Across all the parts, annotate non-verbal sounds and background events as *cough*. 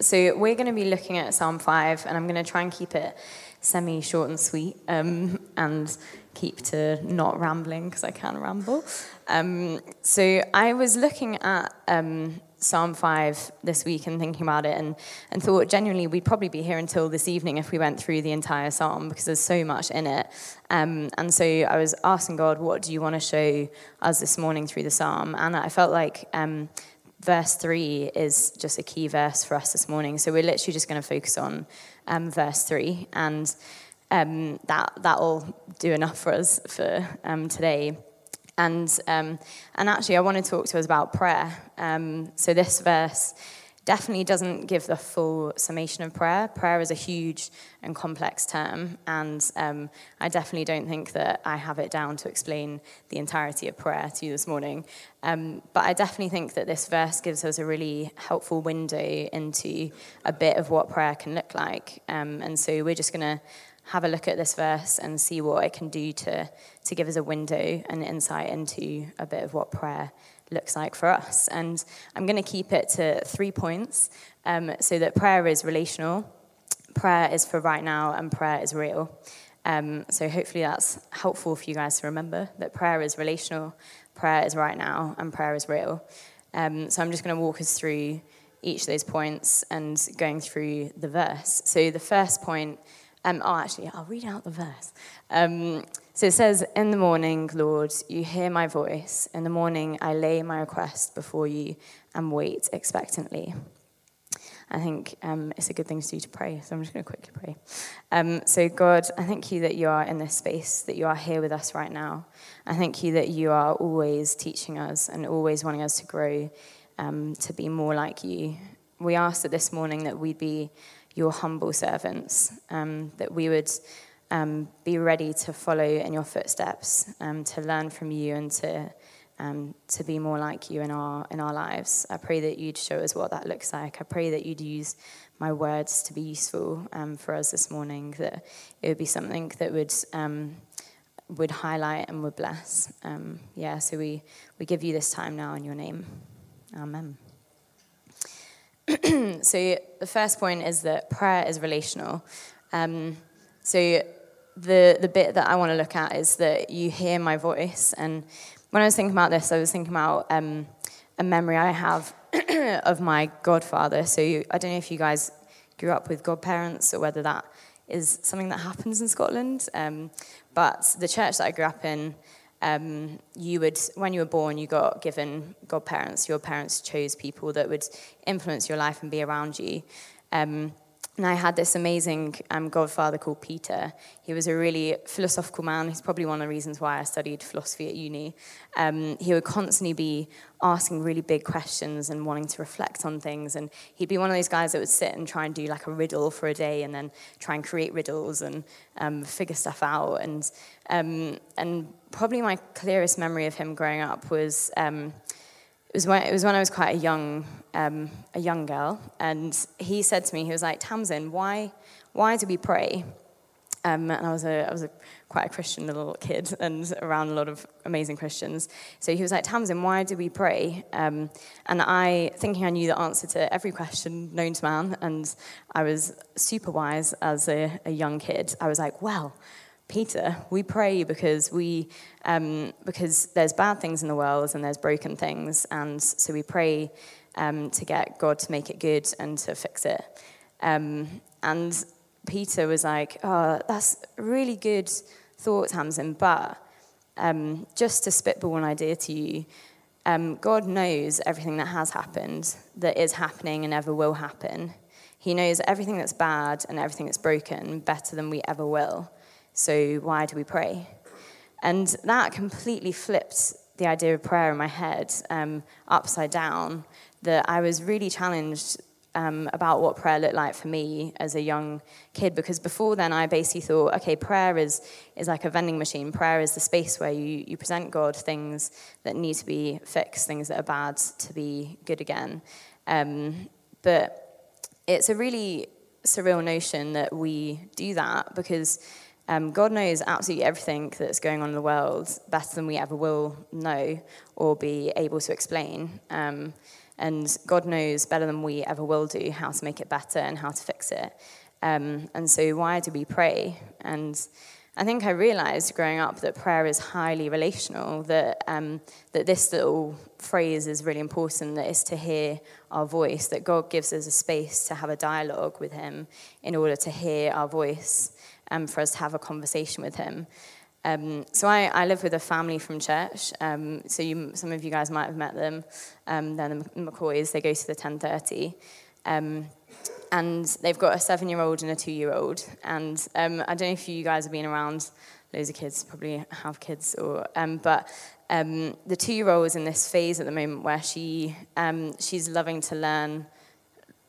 So we're going to be looking at Psalm 5, and I'm going to try and keep it semi short and sweet um, and keep to not rambling because I can ramble. Um, so I was looking at um, Psalm 5 this week and thinking about it and, and thought genuinely we'd probably be here until this evening if we went through the entire psalm because there's so much in it. Um, and so I was asking God, what do you want to show us this morning through the psalm? And I felt like um, verse 3 is just a key verse for us this morning. So we're literally just going to focus on um, verse 3, and um, that, that'll do enough for us for um, today. And, um, and actually, I want to talk to us about prayer. Um, so this verse definitely doesn't give the full summation of prayer. Prayer is a huge and complex term, and um, I definitely don't think that I have it down to explain the entirety of prayer to you this morning. Um, but I definitely think that this verse gives us a really helpful window into a bit of what prayer can look like. Um, and so we're just going to have a look at this verse and see what it can do to, to give us a window and insight into a bit of what prayer looks like for us. And I'm going to keep it to three points um, so that prayer is relational, prayer is for right now, and prayer is real. Um, so hopefully that's helpful for you guys to remember that prayer is relational, prayer is right now, and prayer is real. Um, so I'm just going to walk us through each of those points and going through the verse. So the first point, um, oh, actually, I'll read out the verse. So it says, In the morning, Lord, you hear my voice. In the morning, I lay my request before you and wait expectantly. I think um, it's a good thing to do to pray, so I'm just going to quickly pray. Um, so, God, I thank you that you are in this space, that you are here with us right now. I thank you that you are always teaching us and always wanting us to grow um, to be more like you. We ask that this morning that we'd be your humble servants, um, that we would um, be ready to follow in your footsteps, um, to learn from you, and to um, to be more like you in our in our lives. I pray that you'd show us what that looks like. I pray that you'd use my words to be useful um, for us this morning. That it would be something that would um, would highlight and would bless. Um, yeah. So we we give you this time now in your name. Amen. *clears throat* so the first point is that prayer is relational. So the, the bit that I want to look at is that you hear my voice. And when I was thinking about this, I was thinking about um, a memory I have *clears throat* of my godfather. So you, I don't know if you guys grew up with godparents or whether that is something that happens in Scotland. Um, but the church that I grew up in, um, you would, when you were born, you got given godparents. Your parents chose people that would influence your life and be around you. Um, and I had this amazing um, godfather called Peter. He was a really philosophical man. He's probably one of the reasons why I studied philosophy at uni. Um, he would constantly be asking really big questions and wanting to reflect on things. And he'd be one of those guys that would sit and try and do like a riddle for a day and then try and create riddles and um, figure stuff out. And, um, and probably my clearest memory of him growing up was um, it was when it was when I was quite a young um, a young girl, and he said to me, he was like, Tamsin, why why do we pray? Um, and I was a I was a quite a Christian little kid and around a lot of amazing Christians. So he was like, Tamsin, why do we pray? Um, and I, thinking I knew the answer to every question known to man, and I was super wise as a, a young kid, I was like, well, Peter, we pray because we um, because there's bad things in the world and there's broken things, and so we pray um, to get God to make it good and to fix it. Um, and Peter was like, "Oh, that's really good thought, Tamsin, but um, just to spitball an idea to you." Um, God knows everything that has happened, that is happening, and ever will happen. He knows everything that's bad and everything that's broken better than we ever will. So why do we pray? And that completely flipped the idea of prayer in my head um, upside down. That I was really challenged um, about what prayer looked like for me as a young kid because before then I basically thought, okay, prayer is, is like a vending machine. Prayer is the space where you, you present God things that need to be fixed, things that are bad to be good again. Um, but it's a really surreal notion that we do that because um, God knows absolutely everything that's going on in the world better than we ever will know or be able to explain. Um, And God knows better than we ever will do how to make it better and how to fix it. Um, and so, why do we pray? And I think I realized growing up that prayer is highly relational, that, um, that this little phrase is really important, that is to hear our voice, that God gives us a space to have a dialogue with Him in order to hear our voice um, for us to have a conversation with Him. Um, so I, I, live with a family from church. Um, so you, some of you guys might have met them. Um, they're the McCoys. They go to the 1030. Um, and they've got a seven-year-old and a two-year-old. And um, I don't know if you guys have been around loads of kids, probably have kids, or um, but the two-year-old is in this phase at the moment where she she's loving to learn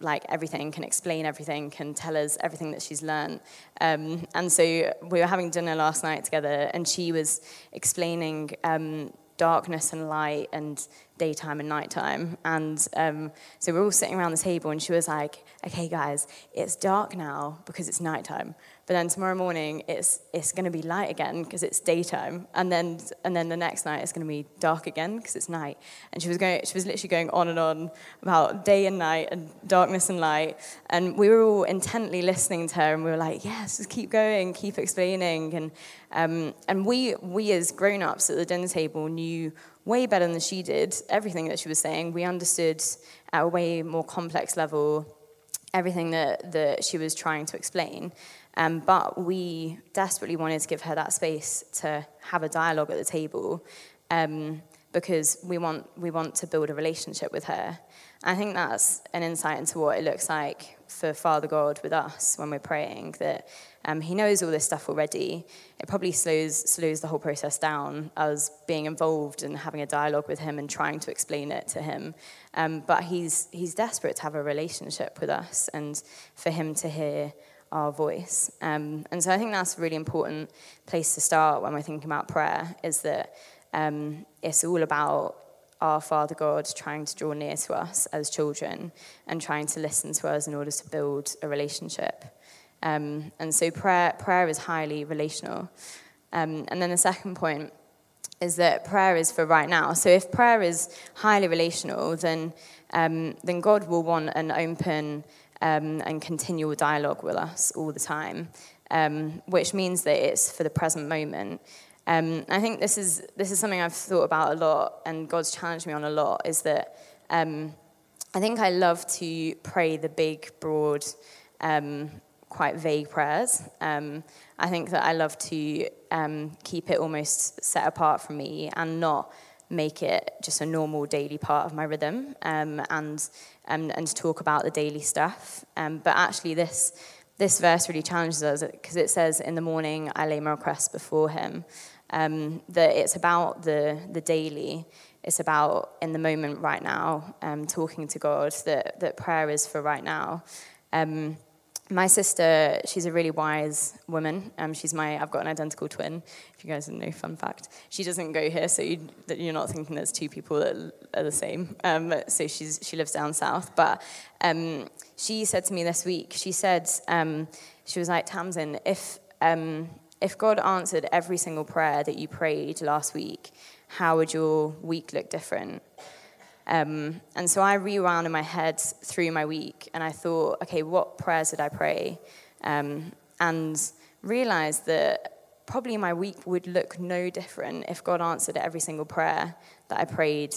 like everything, can explain everything, can tell us everything that she's learned. Um, and so we were having dinner last night together, and she was explaining um, darkness and light and daytime and nighttime. And um, so we're all sitting around the table, and she was like, "Okay, guys, it's dark now because it's nighttime. But then tomorrow morning, it's it's going to be light again because it's daytime, and then and then the next night it's going to be dark again because it's night." And she was going, she was literally going on and on about day and night and darkness and light. And we were all intently listening to her, and we were like, "Yes, just keep going, keep explaining." And um, and we we as grown-ups at the dinner table knew way better than she did everything that she was saying. We understood at a way more complex level everything that, that she was trying to explain. Um, but we desperately wanted to give her that space to have a dialogue at the table um, because we want, we want to build a relationship with her. I think that's an insight into what it looks like for Father God with us when we're praying, that um, he knows all this stuff already. It probably slows, slows the whole process down, us being involved and having a dialogue with him and trying to explain it to him. Um, but he's, he's desperate to have a relationship with us and for him to hear our voice. Um, and so I think that's a really important place to start when we're thinking about prayer, is that um, it's all about our Father God trying to draw near to us as children and trying to listen to us in order to build a relationship. Um, and so prayer, prayer is highly relational. Um, and then the second point is that prayer is for right now. So if prayer is highly relational, then, um, then God will want an open um, and continual dialogue with us all the time, um, which means that it's for the present moment. Um, I think this is, this is something I've thought about a lot, and God's challenged me on a lot, is that I think I love to pray the big, broad, um, quite vague prayers. Um, I think that I love to um, keep it almost set apart from me and not make it just a normal daily part of my rhythm um, and, and, and to talk about the daily stuff. Um, but actually, this, this verse really challenges us because it says, In the morning, I lay my requests before him. Um, that it's about the, the daily, it's about in the moment right now, um, talking to God, that, that prayer is for right now. Um, my sister, she's a really wise woman. Um, she's my, I've got an identical twin. If you guys didn't know, fun fact. She doesn't go here, so you, are not thinking there's two people that are the same. Um, so she's, she lives down south. But um, she said to me this week, she said, um, she was like, Tamsin, if, um, if God answered every single prayer that you prayed last week, how would your week look different? Um, and so I rewound in my head through my week and I thought, okay, what prayers did I pray? Um, and realized that probably my week would look no different if God answered every single prayer that I prayed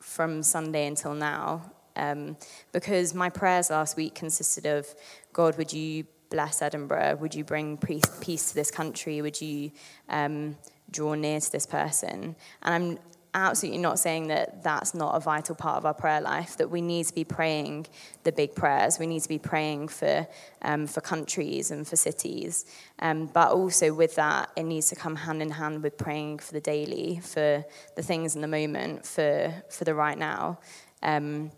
from Sunday until now. Um, because my prayers last week consisted of God, would you bless Edinburgh? Would you bring peace to this country? Would you um, draw near to this person? And I'm absolutely not saying that that's not a vital part of our prayer life, that we need to be praying the big prayers. We need to be praying for, um, for countries and for cities. Um, but also with that, it needs to come hand in hand with praying for the daily, for the things in the moment, for, for the right now. Um,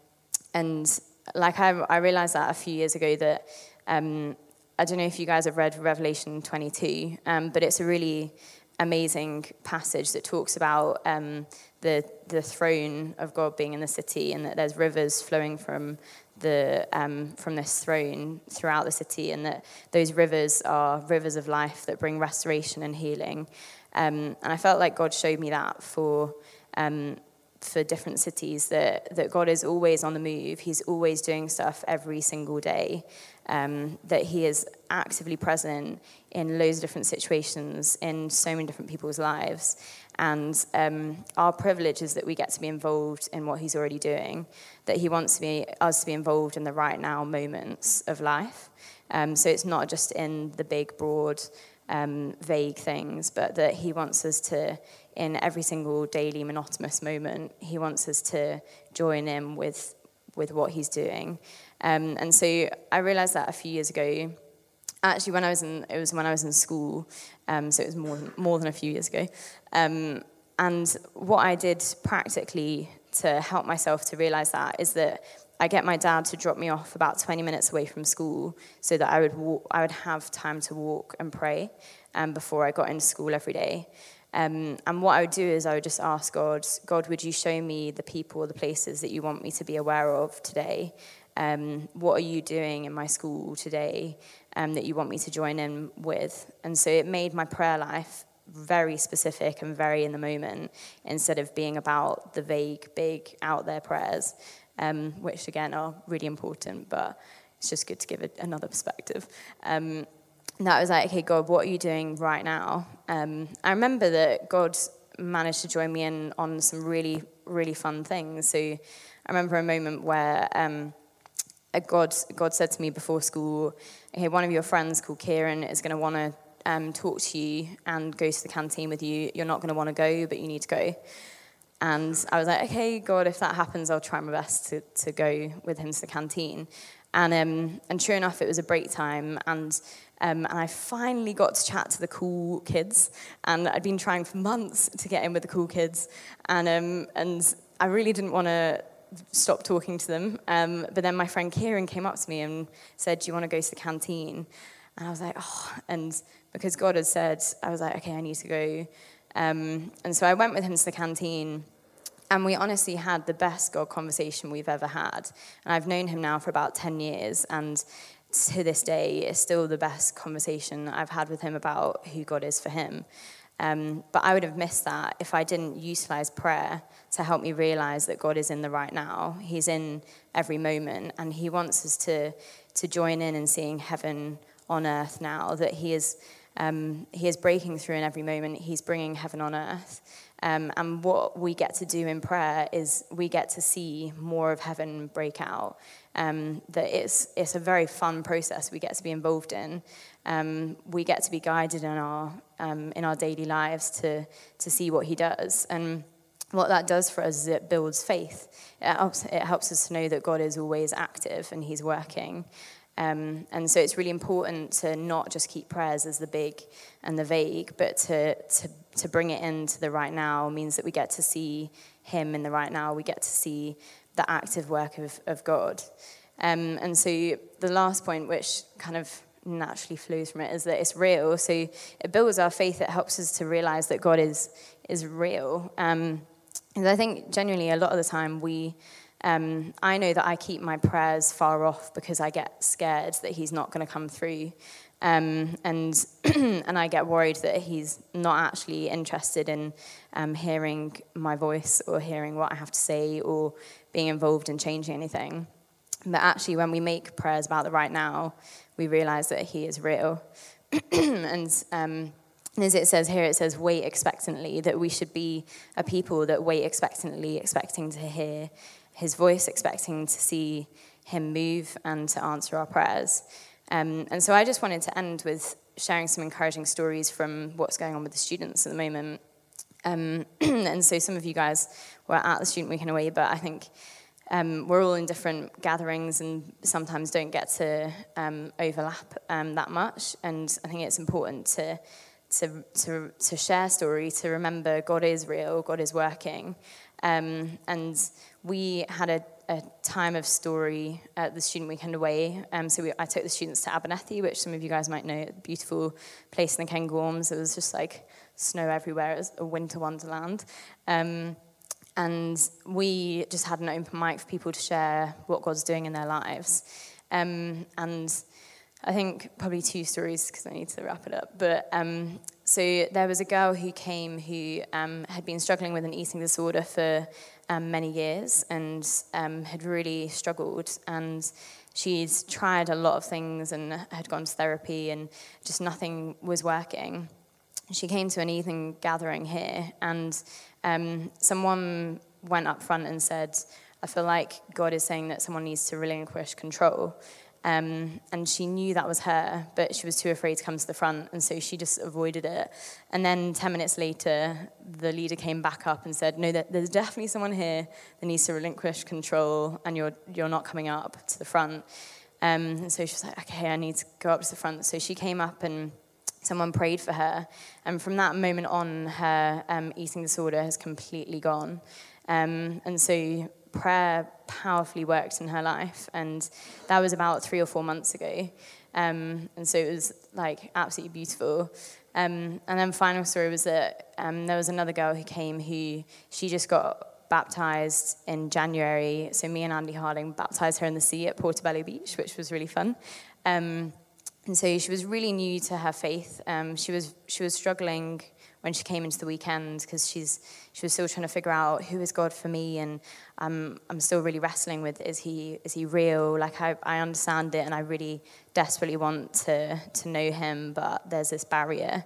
and like I, I realized that a few years ago that um, I don't know if you guys have read Revelation 22, um, but it's a really amazing passage that talks about um, the, the throne of God being in the city and that there's rivers flowing from, the, um, from this throne throughout the city and that those rivers are rivers of life that bring restoration and healing. Um, and I felt like God showed me that for um, for different cities that, that God is always on the move. He's always doing stuff every single day. Um, that He is actively present in loads of different situations in so many different people's lives. And um, our privilege is that we get to be involved in what He's already doing, that He wants us to be involved in the right now moments of life. Um, so it's not just in the big, broad, um, vague things, but that He wants us to, in every single daily, monotonous moment, He wants us to join in with, with what He's doing. Um, and so I realized that a few years ago. Actually, when I was in, it was when I was in school, um, so it was more than, more than a few years ago. Um, and what I did practically to help myself to realize that is that I get my dad to drop me off about 20 minutes away from school so that I would, walk, I would have time to walk and pray um, before I got into school every day. Um, and what I would do is I would just ask God, God, would you show me the people, the places that you want me to be aware of today? Um, what are you doing in my school today um, that you want me to join in with? And so it made my prayer life very specific and very in the moment instead of being about the vague, big, out there prayers um, which again are really important, but it's just good to give it another perspective. Um, that was like, okay, God, what are you doing right now? Um, I remember that God managed to join me in on some really, really fun things. So I remember a moment where um, God, God said to me before school, okay, one of your friends called Kieran is going to want to um, talk to you and go to the canteen with you. You're not going to want to go, but you need to go. And I was like, okay, God, if that happens, I'll try my best to, to go with him to the canteen. And, um, and sure enough, it was a break time. And, um, and I finally got to chat to the cool kids. And I'd been trying for months to get in with the cool kids. And, um, and I really didn't want to stop talking to them. Um, but then my friend Kieran came up to me and said, Do you want to go to the canteen? And I was like, Oh. And because God had said, I was like, Okay, I need to go. Um, and so I went with him to the canteen, and we honestly had the best God conversation we've ever had. And I've known him now for about 10 years, and to this day, it's still the best conversation I've had with him about who God is for him. Um, but I would have missed that if I didn't utilize prayer to help me realize that God is in the right now. He's in every moment, and He wants us to, to join in in seeing heaven on earth now, that He is um, he is breaking through in every moment. He's bringing heaven on earth. Um, and what we get to do in prayer is we get to see more of heaven break out. Um, that it's, it's a very fun process we get to be involved in. Um, we get to be guided in our, um, in our daily lives to, to see what he does. And what that does for us is it builds faith. It helps, it helps us to know that God is always active and he's working. Um, and so it's really important to not just keep prayers as the big and the vague, but to, to, to bring it into the right now means that we get to see Him in the right now. We get to see the active work of, of God. Um, and so the last point, which kind of naturally flows from it, is that it's real. So it builds our faith. It helps us to realize that God is, is real. Um, and I think genuinely a lot of the time we um, I know that I keep my prayers far off because I get scared that he's not going to come through. Um, and, *clears throat* and I get worried that he's not actually interested in um, hearing my voice or hearing what I have to say or being involved in changing anything. But actually, when we make prayers about the right now, we realize that he is real. *clears throat* and um, as it says here, it says, wait expectantly, that we should be a people that wait expectantly, expecting to hear his voice, expecting to see him move and to answer our prayers. Um, and so I just wanted to end with sharing some encouraging stories from what's going on with the students at the moment. Um, *clears throat* and so some of you guys were at the Student Week in a way, but I think um, we're all in different gatherings and sometimes don't get to um, overlap um, that much. And I think it's important to, to, to, to share story, to remember God is real, God is working. Um, and we had a, a, time of story at the student weekend away. Um, so we, I took the students to Abernethy, which some of you guys might know, a beautiful place in the Cairngorms. It was just like snow everywhere. It was a winter wonderland. Um, and we just had an open mic for people to share what God's doing in their lives. Um, and I think probably two stories because I need to wrap it up. But um, so there was a girl who came who um, had been struggling with an eating disorder for um, many years and um, had really struggled. And she'd tried a lot of things and had gone to therapy, and just nothing was working. She came to an evening gathering here, and um, someone went up front and said, I feel like God is saying that someone needs to relinquish control. Um, and she knew that was her, but she was too afraid to come to the front, and so she just avoided it. And then 10 minutes later, the leader came back up and said, No, there's definitely someone here that needs to relinquish control, and you're, you're not coming up to the front. Um, and so she was like, Okay, I need to go up to the front. So she came up and someone prayed for her. And from that moment on, her um, eating disorder has completely gone. Um, and so prayer powerfully worked in her life. And that was about three or four months ago. Um, and so it was like absolutely beautiful. Um, and then final story was that um, there was another girl who came who she just got baptized in January. So me and Andy Harding baptized her in the sea at Portobello Beach, which was really fun. Um, and so she was really new to her faith. Um, she was she was struggling when she came into the weekend because she's she was still trying to figure out who is God for me, and I'm I'm still really wrestling with is he is he real? Like I, I understand it, and I really desperately want to to know him, but there's this barrier.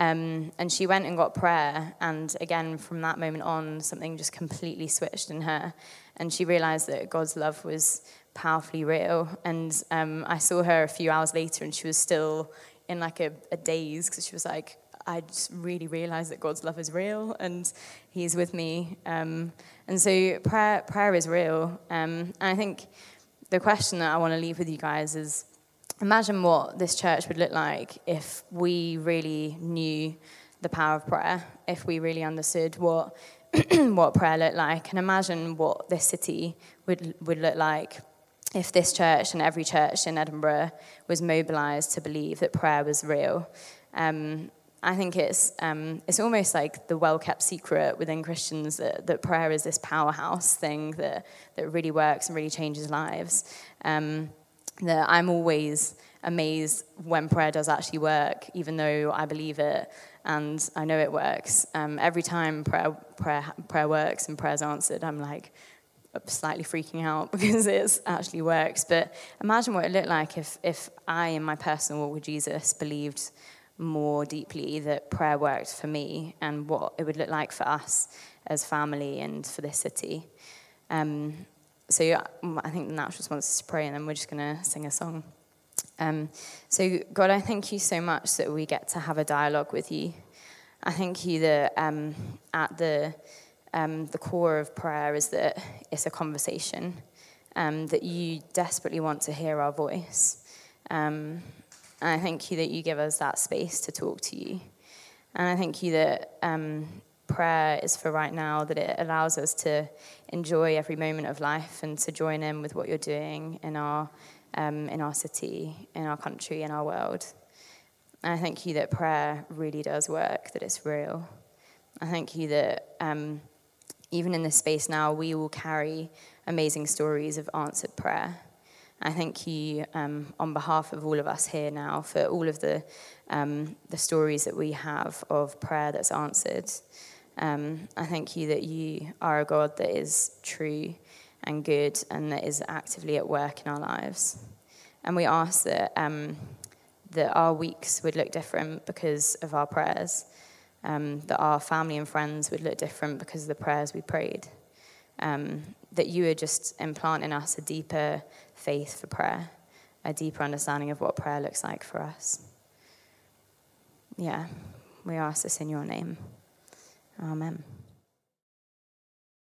Um, and she went and got prayer, and again from that moment on, something just completely switched in her, and she realized that God's love was powerfully real. And um, I saw her a few hours later, and she was still in like a, a daze because she was like, I just really realized that God's love is real and He's with me. Um, and so prayer, prayer is real. Um, and I think the question that I want to leave with you guys is imagine what this church would look like if we really knew the power of prayer, if we really understood what, *clears throat* what prayer looked like, and imagine what this city would, would look like if this church and every church in Edinburgh was mobilized to believe that prayer was real. Um, I think it's, um, it's almost like the well kept secret within Christians that, that prayer is this powerhouse thing that, that really works and really changes lives. Um, that I'm always amazed when prayer does actually work, even though I believe it and I know it works. Um, every time prayer, prayer, prayer works and prayer's answered, I'm like slightly freaking out *laughs* because it actually works. But imagine what it looked like if, if I, in my personal walk with Jesus, believed more deeply that prayer worked for me and what it would look like for us as family and for this city. Um, so yeah, I think the natural response is to pray, and then we're just going to sing a song. Um, so, God, I thank you so much that we get to have a dialogue with you. I thank you that um, at the, um, the core of prayer is that it's a conversation, um, that you desperately want to hear our voice. Um, and I thank you that you give us that space to talk to you. And I thank you that um, prayer is for right now, that it allows us to enjoy every moment of life and to join in with what you're doing in our, um, in our city, in our country, in our world. And I thank you that prayer really does work, that it's real. I thank you that um, even in this space now, we will carry amazing stories of answered prayer. I thank you um, on behalf of all of us here now for all of the, um, the stories that we have of prayer that's answered. Um, I thank you that you are a God that is true and good and that is actively at work in our lives. And we ask that, um, that our weeks would look different because of our prayers, um, that our family and friends would look different because of the prayers we prayed. Um, that you are just implanting us a deeper faith for prayer, a deeper understanding of what prayer looks like for us. Yeah, we ask this in your name. Amen.